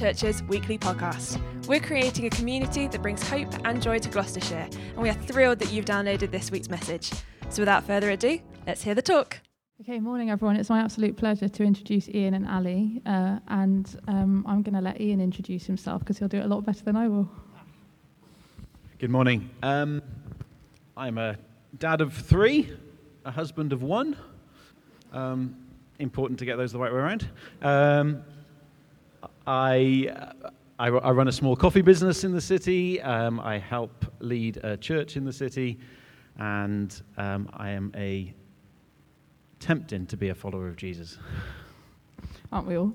Church's weekly podcast. We're creating a community that brings hope and joy to Gloucestershire, and we are thrilled that you've downloaded this week's message. So, without further ado, let's hear the talk. Okay, morning everyone. It's my absolute pleasure to introduce Ian and Ali, uh, and um, I'm going to let Ian introduce himself because he'll do it a lot better than I will. Good morning. Um, I'm a dad of three, a husband of one. Um, important to get those the right way around. I, I, I, run a small coffee business in the city. Um, I help lead a church in the city, and um, I am a tempting to be a follower of Jesus. Aren't we all?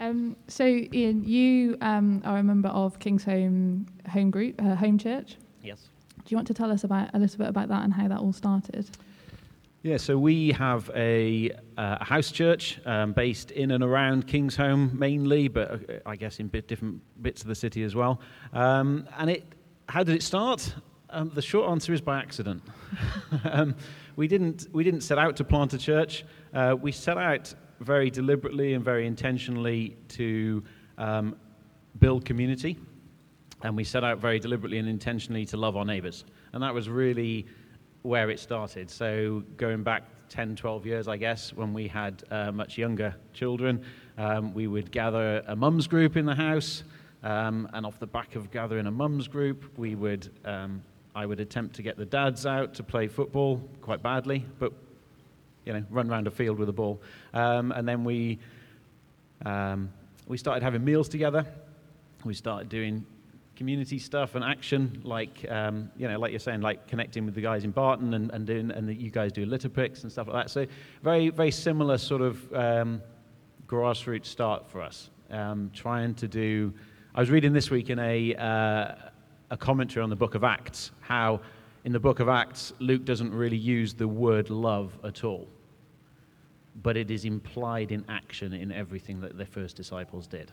Um, so, Ian, you um, are a member of Kingsholm Home Group, uh, Home Church. Yes. Do you want to tell us about a little bit about that and how that all started? Yeah, so we have a, uh, a house church um, based in and around Kingsholm mainly, but uh, I guess in bit different bits of the city as well. Um, and it, how did it start? Um, the short answer is by accident. Um, we, didn't, we didn't set out to plant a church. Uh, we set out very deliberately and very intentionally to um, build community. And we set out very deliberately and intentionally to love our neighbors. And that was really where it started. So going back 10, 12 years, I guess, when we had uh, much younger children, um, we would gather a mums group in the house, um, and off the back of gathering a mums group, we would, um, I would attempt to get the dads out to play football quite badly, but you know, run around a field with a ball, um, and then we um, we started having meals together. We started doing community stuff and action, like um, you know, like you're saying, like connecting with the guys in Barton and and doing and the, you guys do litter picks and stuff like that. So very very similar sort of um, grassroots start for us. Um, trying to do. I was reading this week in a uh, a commentary on the Book of Acts how in the Book of Acts Luke doesn't really use the word love at all, but it is implied in action in everything that the first disciples did.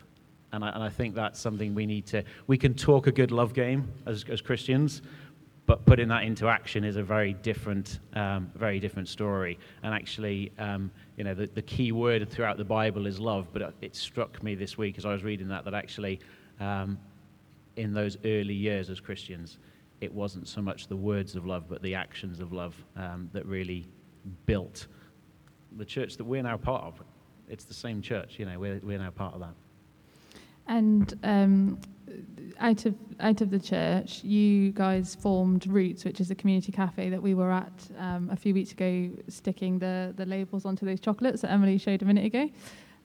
And I, and I think that's something we need to. We can talk a good love game as, as Christians, but putting that into action is a very different, um, very different story. And actually, um, you know, the, the key word throughout the Bible is love. But it struck me this week as I was reading that that actually, um, in those early years as Christians, it wasn't so much the words of love, but the actions of love um, that really built the church that we're now part of. It's the same church, you know. We're, we're now part of that. And um, out of out of the church, you guys formed Roots, which is a community cafe that we were at um, a few weeks ago, sticking the the labels onto those chocolates that Emily showed a minute ago.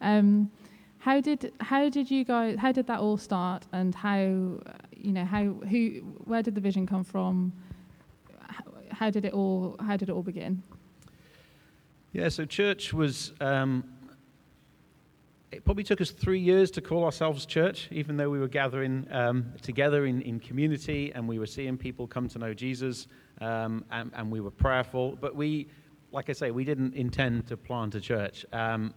Um, how did how did you guys how did that all start, and how you know how who where did the vision come from? How, how did it all how did it all begin? Yeah, so church was um, it probably took us three years to call ourselves church, even though we were gathering um, together in, in community and we were seeing people come to know Jesus um, and, and, we were prayerful. But we, like I say, we didn't intend to plant a church. Um,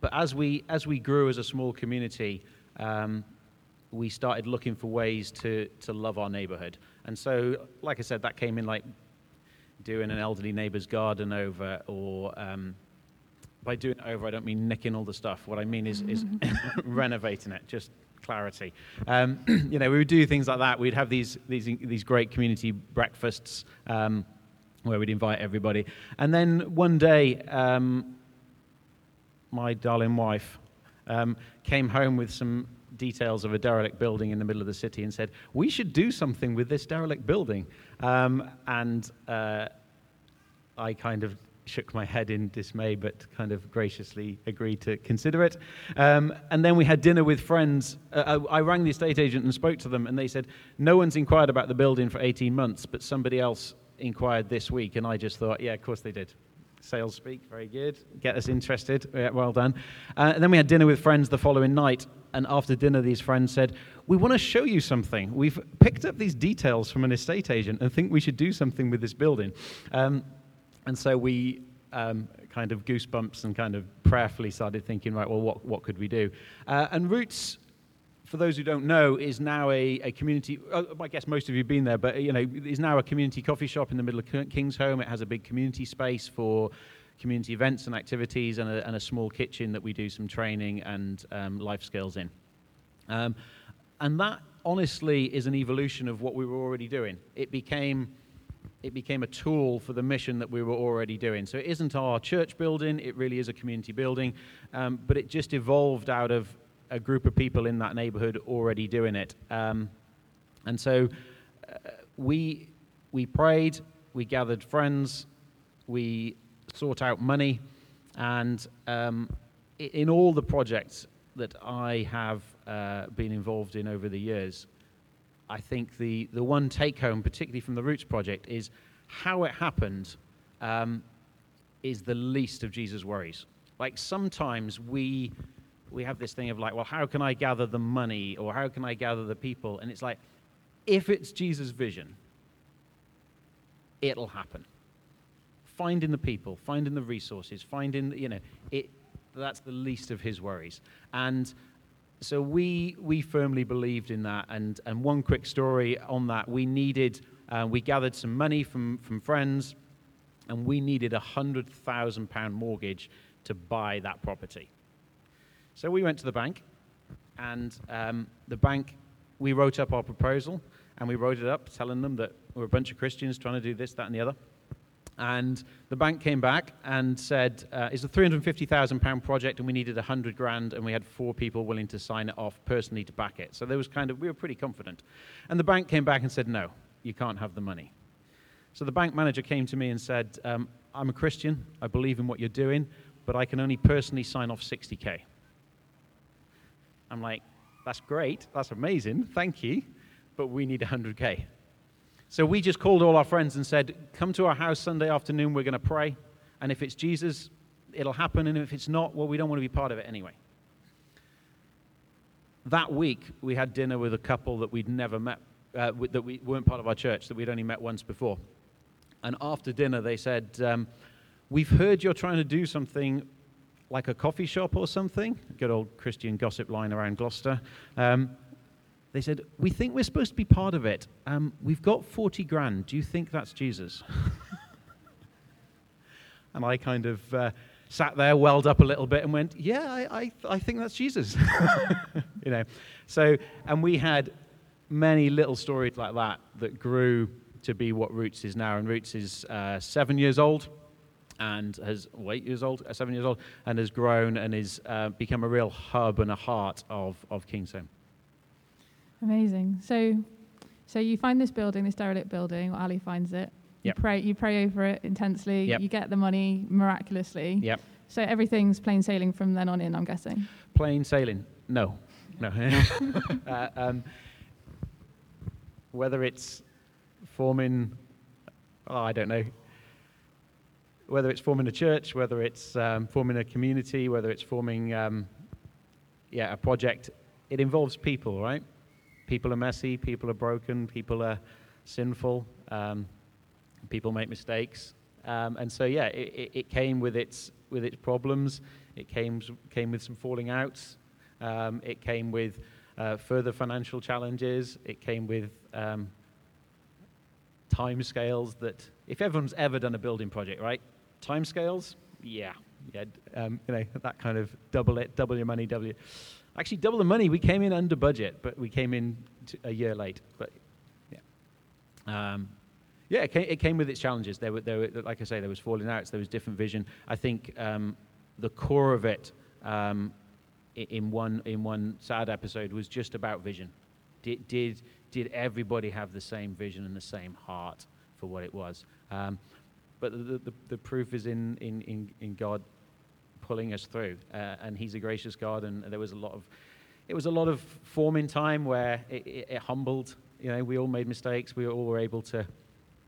but as we, as we grew as a small community, um, we started looking for ways to, to love our neighborhood. And so, like I said, that came in like doing an elderly neighbor's garden over or um, by doing it over, I don't mean nicking all the stuff. What I mean is, is renovating it, just clarity. Um, you know, we would do things like that. We'd have these, these, these great community breakfasts um, where we'd invite everybody. And then one day, um, my darling wife um, came home with some details of a derelict building in the middle of the city and said, We should do something with this derelict building. Um, and uh, I kind of shook my head in dismay, but kind of graciously agreed to consider it. Um, and then we had dinner with friends. Uh, I, I, rang the estate agent and spoke to them, and they said, No one's inquired about the building for 18 months, but somebody else inquired this week. And I just thought, Yeah, of course they did. Sales speak, very good. Get us interested. Yeah, well done. Uh, and then we had dinner with friends the following night. And after dinner, these friends said, We want to show you something. We've picked up these details from an estate agent and think we should do something with this building. Um, and so we um, kind of goosebumps and kind of prayerfully started thinking, right, well, what, what could we do? Uh, and Roots, for those who don't know, is now a, a community. Uh, I guess most of you have been there, but you know, is now a community coffee shop in the middle of Kingsholm. It has a big community space for community events and activities, and a, and a, small kitchen that we do some training and um, life skills in. Um, and that honestly is an evolution of what we were already doing. It became it became a tool for the mission that we were already doing. So it isn't our church building, it really is a community building, um, but it just evolved out of a group of people in that neighborhood already doing it. Um, and so uh, we, we prayed, we gathered friends, we sought out money, and um, in all the projects that I have uh, been involved in over the years, I think the, the one take home, particularly from the Roots Project, is how it happened um, is the least of Jesus' worries. Like sometimes we, we have this thing of like, well, how can I gather the money or how can I gather the people? And it's like, if it's Jesus' vision, it'll happen. Finding the people, finding the resources, finding, you know, it, that's the least of his worries. And so we, we firmly believed in that. And, and one quick story on that we needed, uh, we gathered some money from, from friends, and we needed a £100,000 mortgage to buy that property. So we went to the bank, and um, the bank, we wrote up our proposal, and we wrote it up telling them that we're a bunch of Christians trying to do this, that, and the other. And the bank came back and said, uh, it's a £350,000 project and we needed 100 grand and we had four people willing to sign it off personally to back it. So there was kind of, we were pretty confident. And the bank came back and said, no, you can't have the money. So the bank manager came to me and said, um, I'm a Christian, I believe in what you're doing, but I can only personally sign off 60K. I'm like, that's great, that's amazing, thank you, but we need 100K. So we just called all our friends and said, Come to our house Sunday afternoon, we're going to pray. And if it's Jesus, it'll happen. And if it's not, well, we don't want to be part of it anyway. That week, we had dinner with a couple that we'd never met, uh, that we weren't part of our church, that we'd only met once before. And after dinner, they said, um, We've heard you're trying to do something like a coffee shop or something. Good old Christian gossip line around Gloucester. Um, they said, We think we're supposed to be part of it. Um, we've got 40 grand. Do you think that's Jesus? and I kind of uh, sat there, welled up a little bit, and went, Yeah, I, I, I think that's Jesus. you know, so, and we had many little stories like that that grew to be what Roots is now. And Roots is uh, seven years old and has well, eight years old, uh, seven years old, and has grown and is uh, become a real hub and a heart of, of Kingsholm. Amazing. So, so you find this building, this derelict building, or Ali finds it. You pray, you pray over it intensely. Yep. You get the money miraculously. Yep. So everything's plain sailing from then on in. I'm guessing. Plain sailing? No, no. uh, um, whether it's forming, oh, I don't know. Whether it's forming a church, whether it's um, forming a community, whether it's forming, um, yeah, a project, it involves people, right? People are messy, people are broken, people are sinful, um, people make mistakes. Um, and so, yeah, it, it, came with its, with its problems. It came, came with some falling outs. Um, it came with uh, further financial challenges. It came with um, time scales that, if everyone's ever done a building project, right? Time scales, yeah, yeah, um, you know, that kind of double it, double your money, double your actually double the money. We came in under budget, but we came in a year late. But yeah, um, yeah, it came, it came, with its challenges. There were, there were, like I say, there was falling outs. There was different vision. I think um, the core of it, um, in one in one sad episode, was just about vision. Did did did everybody have the same vision and the same heart for what it was? Um, but the, the, the proof is in, in, in, in God pulling us through. Uh, and He's a gracious God, and there was a lot of it was a lot of form in time where it, it, it, humbled. You know, we all made mistakes. We all were able to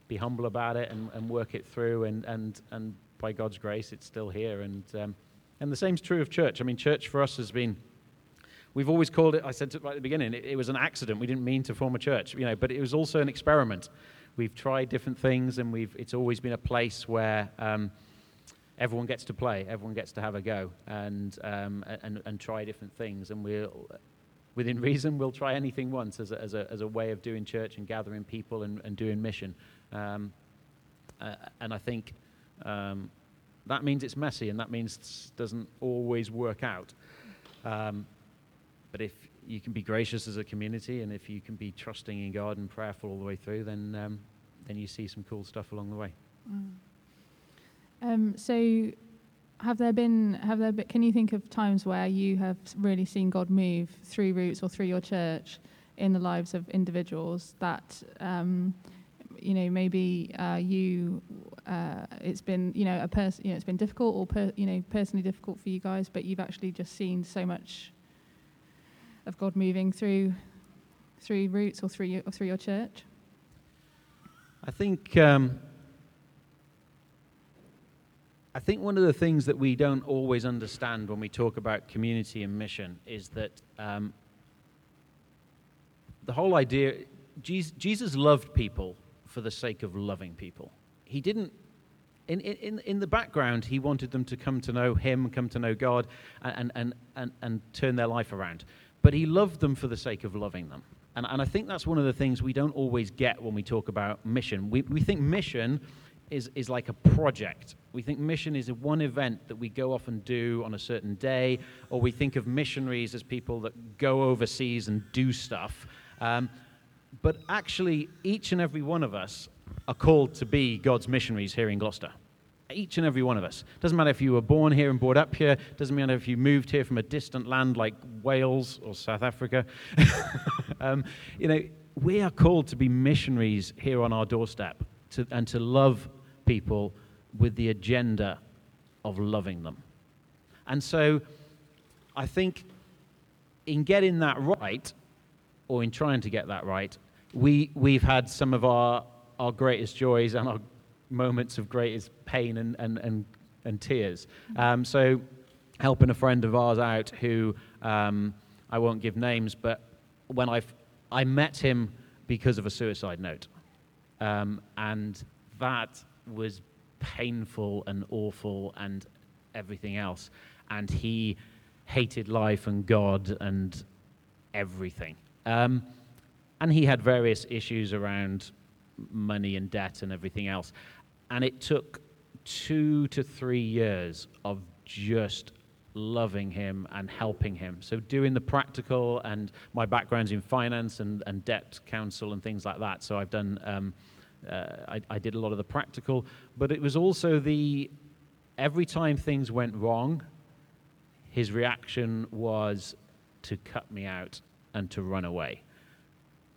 be humble about it and, and work it through. And, and, and by God's grace, it's still here. And, um, and the same's true of church. I mean, church for us has been, we've always called it, I said it right at the beginning, it, it was an accident. We didn't mean to form a church, you know, but it was also an experiment. We've tried different things, and we've, it's always been a place where um, everyone gets to play, everyone gets to have a go and, um, and, and try different things. And we'll, within reason, we'll try anything once as a, as a, as a way of doing church and gathering people and, and doing mission. Um, uh, and I think um, That means it's messy, and that means it doesn't always work out. Um, but if you can be gracious as a community, and if you can be trusting in God and prayerful all the way through, then um, then you see some cool stuff along the way. Mm. Um, so, have there been have there been, can you think of times where you have really seen God move through roots or through your church in the lives of individuals that um, you know maybe uh, you uh, it's been you know a person you know it's been difficult or per, you know personally difficult for you guys, but you've actually just seen so much of God moving through through roots or through your, or through your church. I think. Um, I think one of the things that we don't always understand when we talk about community and mission is that um, the whole idea Jesus, loved people for the sake of loving people. He didn't in, in, in the background, he wanted them to come to know him, come to know God, and, and, and, and turn their life around. But he loved them for the sake of loving them. And, and I think that's one of the things we don't always get when we talk about mission. We, we think mission is, is like a project. We think mission is one event that we go off and do on a certain day, or we think of missionaries as people that go overseas and do stuff. Um, but actually, each and every one of us are called to be God's missionaries here in Gloucester. Each and every one of us. Doesn't matter if you were born here and brought up here, doesn't matter if you moved here from a distant land like Wales or South Africa. um, you know, we are called to be missionaries here on our doorstep to, and to love people with the agenda of loving them. And so I think in getting that right, or in trying to get that right, we, we've had some of our, our greatest joys and our moments of greatest pain and, and, and, and tears. Um, so, helping a friend of ours out who um, I won't give names, but when i I met him because of a suicide note. Um, and that was painful and awful and everything else. And he hated life and God and everything. Um, and he had various issues around money and debt and everything else. And it took two to three years of just loving him and helping him. So, doing the practical, and my background's in finance and, and debt counsel and things like that. So, I've done, um, uh, I, I did a lot of the practical, but it was also the every time things went wrong, his reaction was to cut me out and to run away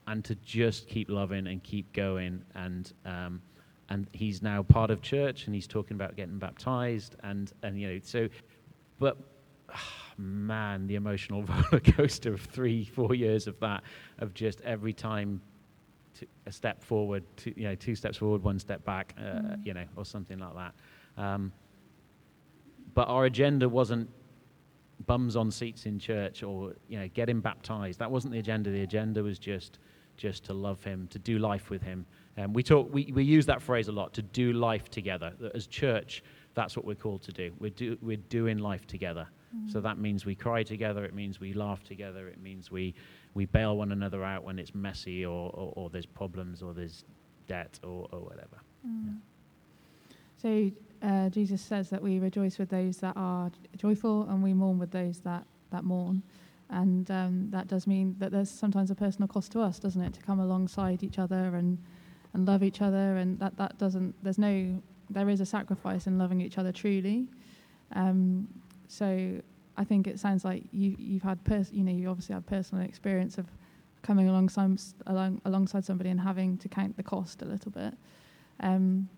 and to just keep loving and keep going. And um, and he's now part of church, and he's talking about getting baptized, and and you know so, but. man, the emotional roller coaster of three, four years of that, of just every time a step forward, two, you know, two steps forward, one step back, uh, mm. you know, or something like that. Um, but our agenda wasn't bums on seats in church or you know getting baptized. That wasn't the agenda. The agenda was just just to love him, to do life with him. And we, talk, we, we use that phrase a lot to do life together. As church, that's what we're called to do. We're, do, we're doing life together. Mm-hmm. So that means we cry together, it means we laugh together, it means we, we bail one another out when it's messy or, or, or there's problems or there's debt or, or whatever. Mm. Yeah. So uh, Jesus says that we rejoice with those that are joyful and we mourn with those that, that mourn. And um, that does mean that there's sometimes a personal cost to us, doesn't it, to come alongside each other and, and love each other. And that, that doesn't, there's no, there is a sacrifice in loving each other truly. Um, so I think it sounds like you, you've had, pers- you know, you obviously had personal experience of coming alongside, along, alongside somebody and having to count the cost a little bit. Um,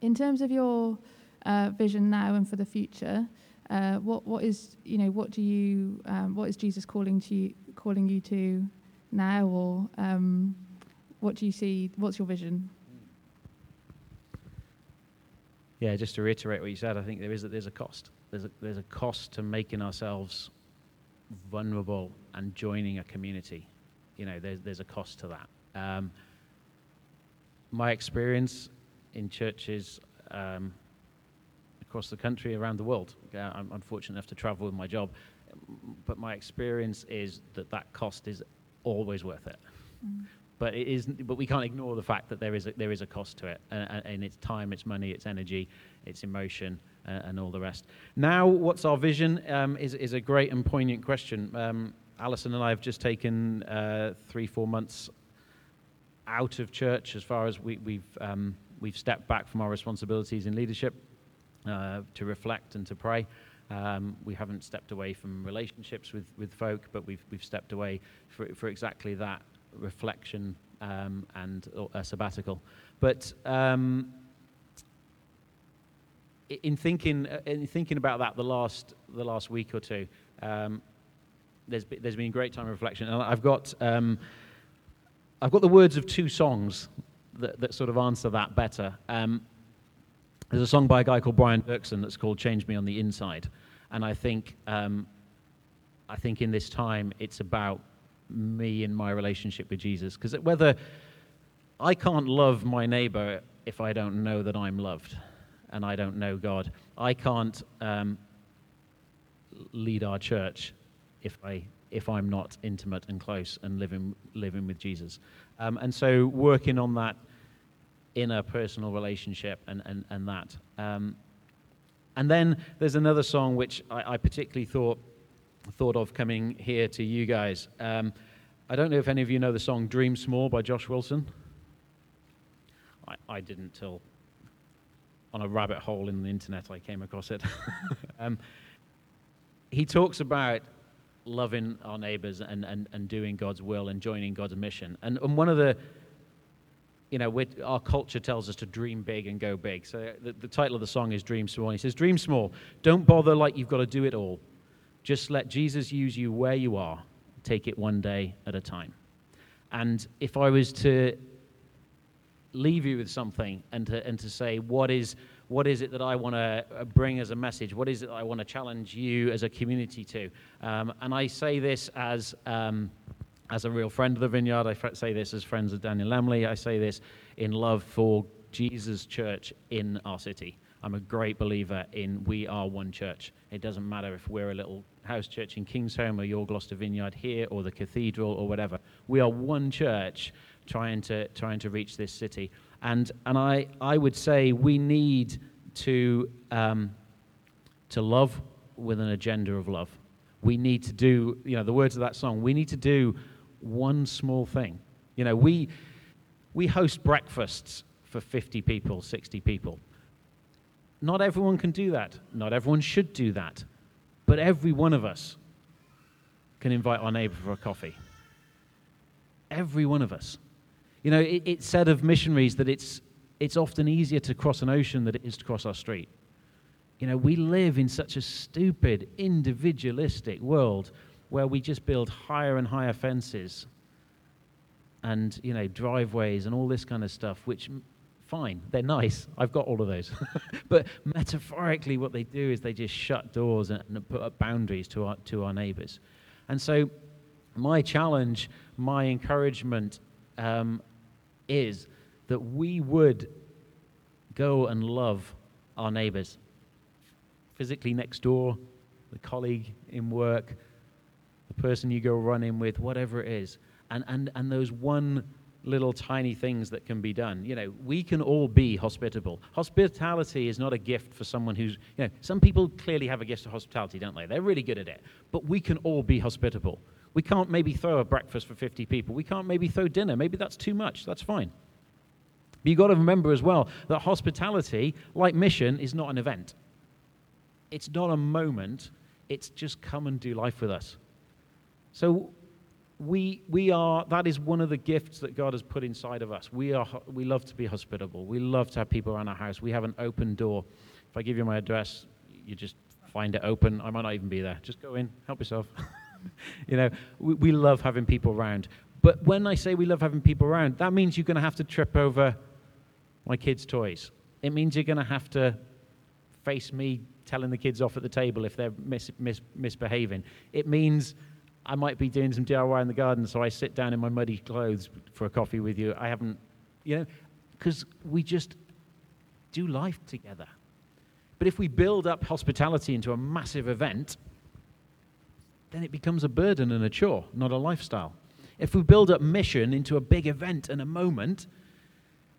in terms of your uh, vision now and for the future, uh, what what is you know what do you um, what is Jesus calling to you, calling you to now, or um, what do you see? What's your vision? Yeah, just to reiterate what you said, I think there is a, there's a cost. There's a, there's a cost to making ourselves vulnerable and joining a community. You know, there's there's a cost to that. Um, my experience in churches um, across the country, around the world. I'm unfortunate enough to travel with my job, but my experience is that that cost is always worth it. Mm. But it is, but we can't ignore the fact that there is a, there is a cost to it, and, and it's time, it's money, it's energy, it's emotion, uh, and all the rest. Now, what's our vision um, is, is a great and poignant question. Um, Alison and I have just taken uh, three, four months out of church as far as we, we've, um, we've stepped back from our responsibilities in leadership uh, to reflect and to pray. Um, we haven't stepped away from relationships with, with folk, but we've, we've stepped away for, for exactly that reflection um, and a sabbatical. But um, in thinking uh, in thinking about that the last the last week or two, um, there's been, there's been great time of reflection, and I've got um, I've got the words of two songs that, that sort of answer that better. Um, there's a song by a guy called Brian Doerksen that's called "Change Me on the Inside," and I think um, I think in this time it's about me in my relationship with Jesus, because whether I can't love my neighbor if I don't know that I'm loved and I don't know God. I can't um, lead our church if I if I'm not intimate and close and living living with Jesus. Um, and so working on that inner personal relationship and and and that. Um, and then there's another song which I, I, particularly thought thought of coming here to you guys. Um, I don't know if any of you know the song "Dream Small" by Josh Wilson. I, I didn't till on a rabbit hole in the internet, I came across it. um, he talks about loving our neighbors and, and, and doing God's will and joining God's mission. And, and one of the, you know, our culture tells us to dream big and go big. So the, the title of the song is Dream Small. He says, Dream small. Don't bother like you've got to do it all. Just let Jesus use you where you are. Take it one day at a time. And if I was to leave you with something and to, and to say, what is, what is it that I want to uh, bring as a message? What is it that I want to challenge you as a community to? Um, and I say this as, um, as a real friend of the Vineyard. I say this as friends of Daniel Lemley. I say this in love for Jesus' church in our city. I'm a great believer in we are one church. It doesn't matter if we're a little house church in Kingsholm or your Gloucester Vineyard here or the cathedral or whatever. We are one church trying to, trying to reach this city. And, and I, I would say we need to, um, to love with an agenda of love. We need to do, you know, the words of that song, we need to do one small thing. You know, we, we host breakfasts for 50 people, 60 people. Not everyone can do that. Not everyone should do that. But every one of us can invite our neighbor for a coffee. Every one of us. You know, it, it's said of missionaries that it's, it's often easier to cross an ocean than it is to cross our street. You know, we live in such a stupid, individualistic world where we just build higher and higher fences and, you know, driveways and all this kind of stuff, which, fine, they're nice. I've got all of those. but metaphorically, what they do is they just shut doors and, and put up boundaries to our, to our neighbors. And so, my challenge, my encouragement um, is that we would go and love our neighbors. Physically next door, the colleague in work, the person you go running with, whatever it is. And, and, and those one little tiny things that can be done. You know, we can all be hospitable. Hospitality is not a gift for someone who's, you know, some people clearly have a gift of hospitality, don't they? They're really good at it. But we can all be hospitable. We can't maybe throw a breakfast for 50 people. We can't maybe throw dinner. Maybe that's too much. That's fine. But you've got to remember as well that hospitality, like mission, is not an event. It's not a moment. It's just come and do life with us. So we, we are, that is one of the gifts that God has put inside of us. We, are, we love to be hospitable. We love to have people around our house. We have an open door. If I give you my address, you just find it open. I might not even be there. Just go in, help yourself. you know, we, we love having people around. But when I say we love having people around, that means you're going to have to trip over my kids' toys. It means you're going to have to face me telling the kids off at the table if they're mis- mis- misbehaving. It means I might be doing some DIY in the garden, so I sit down in my muddy clothes for a coffee with you. I haven't, you know, because we just do life together. But if we build up hospitality into a massive event, then it becomes a burden and a chore, not a lifestyle. If we build up mission into a big event and a moment,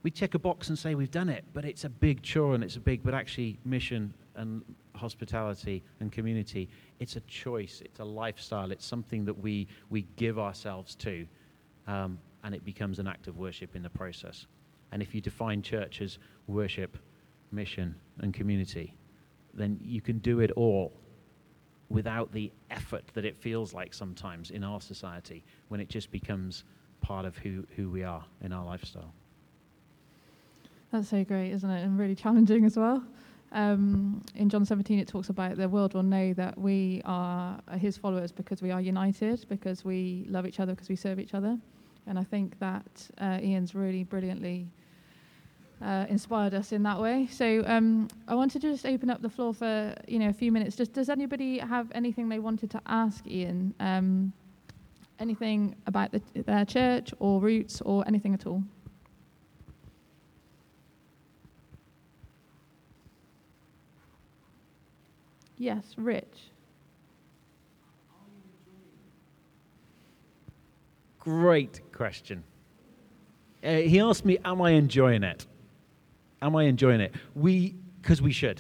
we check a box and say we've done it, but it's a big chore and it's a big, but actually, mission and hospitality and community, it's a choice, it's a lifestyle, it's something that we, we give ourselves to, um, and it becomes an act of worship in the process. And if you define church as worship, mission, and community, then you can do it all without the effort that it feels like sometimes in our society when it just becomes part of who, who we are in our lifestyle. That's so great, isn't it? And really challenging as well. Um, in John 17, it talks about the world will know that we are his followers because we are united, because we love each other, because we serve each other. And I think that uh, Ian's really brilliantly uh, inspired us in that way. So um, I wanted to just open up the floor for you know a few minutes. Just does anybody have anything they wanted to ask Ian? Um, anything about the, their church or roots or anything at all? Yes, Rich. Great question. Uh, he asked me, Am I enjoying it? Am I enjoying it? We, because we should.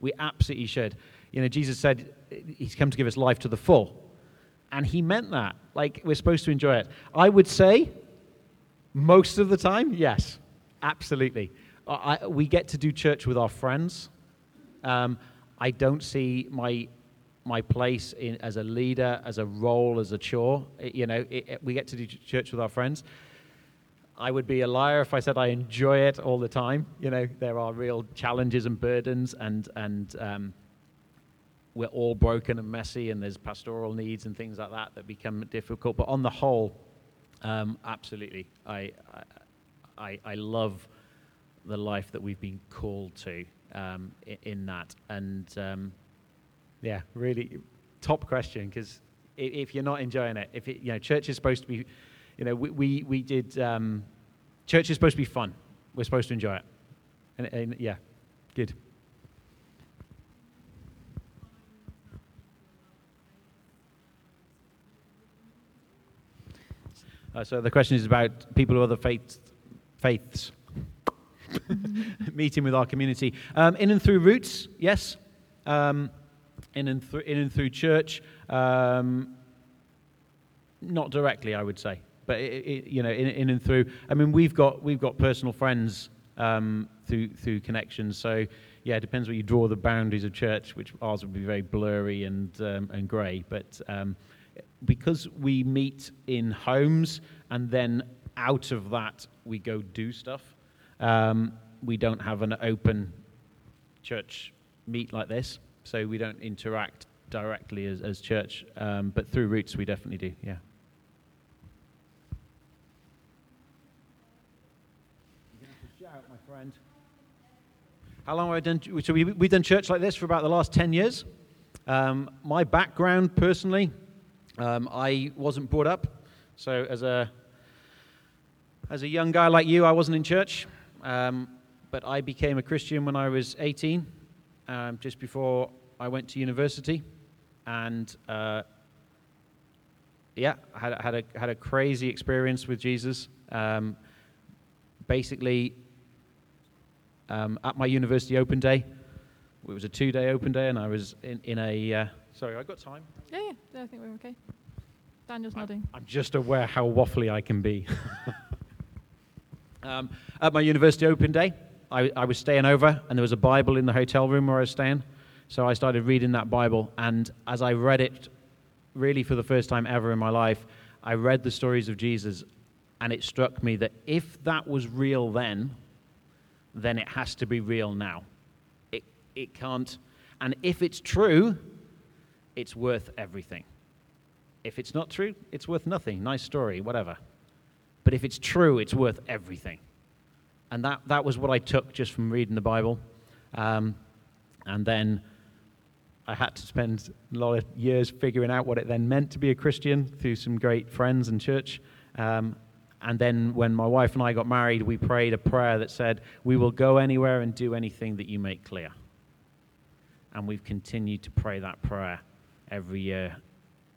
We absolutely should. You know, Jesus said he's come to give us life to the full. And he meant that. Like, we're supposed to enjoy it. I would say, most of the time, yes, absolutely. I, we get to do church with our friends. Um, I don't see my my place in, as a leader, as a role, as a chore. It, you know, it, it, we get to do church with our friends. I would be a liar if I said I enjoy it all the time. You know, there are real challenges and burdens, and and um, we're all broken and messy, and there's pastoral needs and things like that that become difficult. But on the whole, um, absolutely, I, I I love the life that we've been called to um, in, that. And um, yeah, really top question because if, if, you're not enjoying it, if it, you know, church is supposed to be, you know, we, we, we did, um, church is supposed to be fun. We're supposed to enjoy it. And, and yeah, good. Uh, so the question is about people of other faiths. faiths. meeting with our community. Um, in and through roots, yes. Um, in, and th- in and through church, um, not directly, I would say, but it, it, you know, in, in, and through. I mean, we've got we've got personal friends um, through through connections. So yeah, it depends where you draw the boundaries of church, which ours would be very blurry and um, and grey. But um, because we meet in homes and then out of that we go do stuff um, we don't have an open church meet like this, so we don't interact directly as, as church, um, but through Roots we definitely do, yeah. How long have I done? So we, we've done church like this for about the last 10 years. Um, my background, personally, um, I wasn't brought up. So as a, as a young guy like you, I wasn't in church. Um, but I became a Christian when I was 18, um, just before I went to university. And uh, yeah, I had, had, a, had a crazy experience with Jesus. Um, basically, um, at my university open day, it was a two day open day, and I was in, in a. Uh, sorry, I got time? Yeah, yeah, I think we're okay. Daniel's I, nodding. I'm just aware how waffly I can be. Um, at my university open day, I, I was staying over, and there was a Bible in the hotel room where I was staying. So I started reading that Bible, and as I read it, really for the first time ever in my life, I read the stories of Jesus, and it struck me that if that was real then, then it has to be real now. It, it can't. And if it's true, it's worth everything. If it's not true, it's worth nothing. Nice story, whatever. But if it's true, it's worth everything. And that, that was what I took just from reading the Bible. Um, and then I had to spend a lot of years figuring out what it then meant to be a Christian through some great friends and church. Um, and then when my wife and I got married, we prayed a prayer that said, We will go anywhere and do anything that you make clear. And we've continued to pray that prayer every year,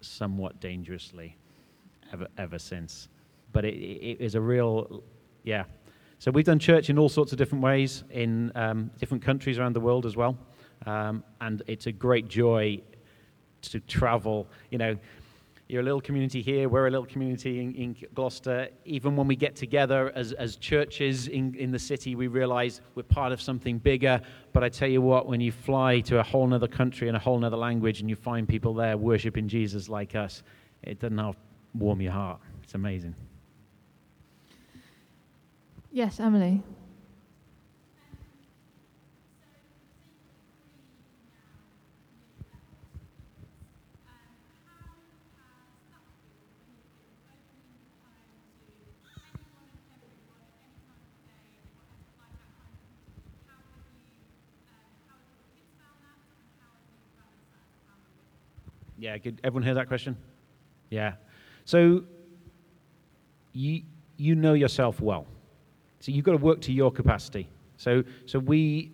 somewhat dangerously, ever, ever since but it, it is a real, yeah. So we've done church in all sorts of different ways in um, different countries around the world as well. Um, and it's a great joy to travel. You know, you're a little community here, we're a little community in, in Gloucester. Even when we get together as, as churches in, in the city, we realize we're part of something bigger. But I tell you what, when you fly to a whole other country and a whole other language and you find people there worshiping Jesus like us, it doesn't half warm your heart. It's amazing. Yes, Emily. Yeah, good. Everyone hear that question? Yeah. So you you know yourself well. So you've got to work to your capacity. So so we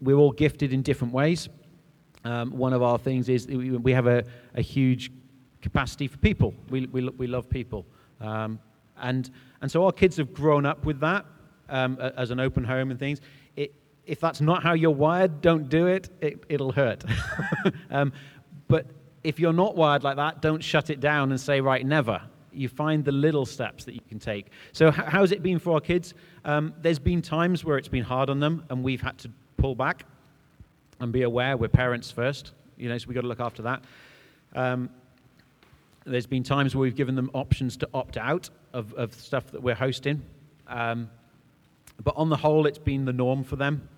we're all gifted in different ways. Um, one of our things is we have a, a huge capacity for people. We, we, we love people. Um, and, and so our kids have grown up with that um, as an open home and things. It, if that's not how you're wired, don't do it. it will hurt. um, but if you're not wired like that, don't shut it down and say, right, never. You find the little steps that you can take. So, how's it been for our kids? Um, there's been times where it's been hard on them, and we've had to pull back and be aware we're parents first, you know, so we've got to look after that. Um, there's been times where we've given them options to opt out of, of stuff that we're hosting. Um, but on the whole, it's been the norm for them.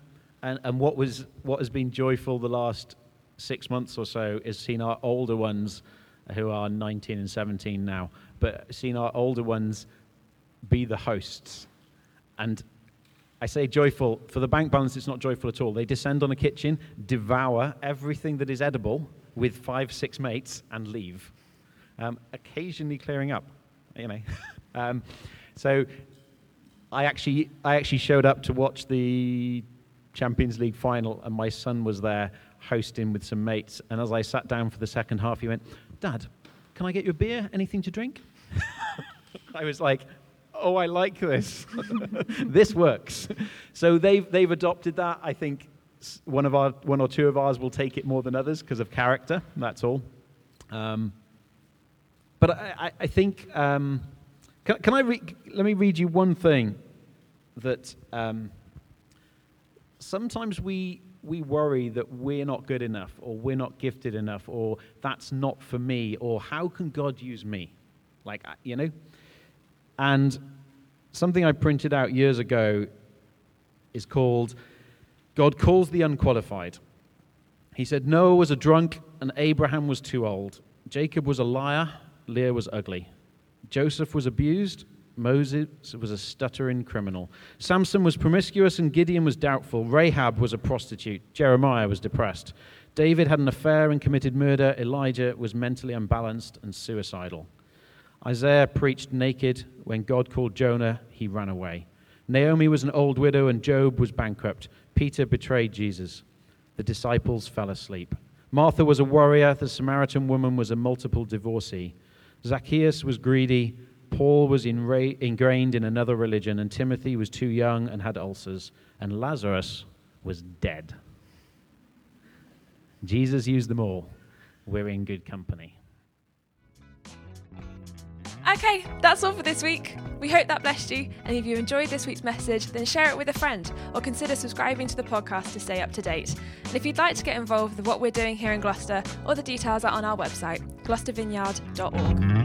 And, and what, was, what has been joyful the last six months or so is seeing our older ones, who are 19 and 17 now, but seeing our older ones be the hosts. And I say joyful. For the bank balance, it's not joyful at all. They descend on a kitchen, devour everything that is edible with five, six mates, and leave. Um, occasionally clearing up, you know. um, so I actually, I actually showed up to watch the Champions League final, and my son was there hosting with some mates. And as I sat down for the second half, he went, Dad, can I get you a beer? Anything to drink? I was like, oh, I like this. this works. So they've, they've adopted that. I think one, of our, one or two of ours will take it more than others because of character. That's all. Um, but I, I think, um, can, can, I re- let me read you one thing that um, sometimes we, we worry that we're not good enough or we're not gifted enough or that's not for me or how can God use me? Like, you know? And something I printed out years ago is called God Calls the Unqualified. He said, Noah was a drunk and Abraham was too old. Jacob was a liar, Leah was ugly. Joseph was abused, Moses was a stuttering criminal. Samson was promiscuous and Gideon was doubtful. Rahab was a prostitute. Jeremiah was depressed. David had an affair and committed murder. Elijah was mentally unbalanced and suicidal. Isaiah preached naked. When God called Jonah, he ran away. Naomi was an old widow and Job was bankrupt. Peter betrayed Jesus. The disciples fell asleep. Martha was a warrior. The Samaritan woman was a multiple divorcee. Zacchaeus was greedy. Paul was inra- ingrained in another religion, and Timothy was too young and had ulcers, and Lazarus was dead. Jesus used them all. We're in good company. Okay, that's all for this week. We hope that blessed you, and if you enjoyed this week's message, then share it with a friend or consider subscribing to the podcast to stay up to date. And if you'd like to get involved with what we're doing here in Gloucester, all the details are on our website, gloucestervineyard.org.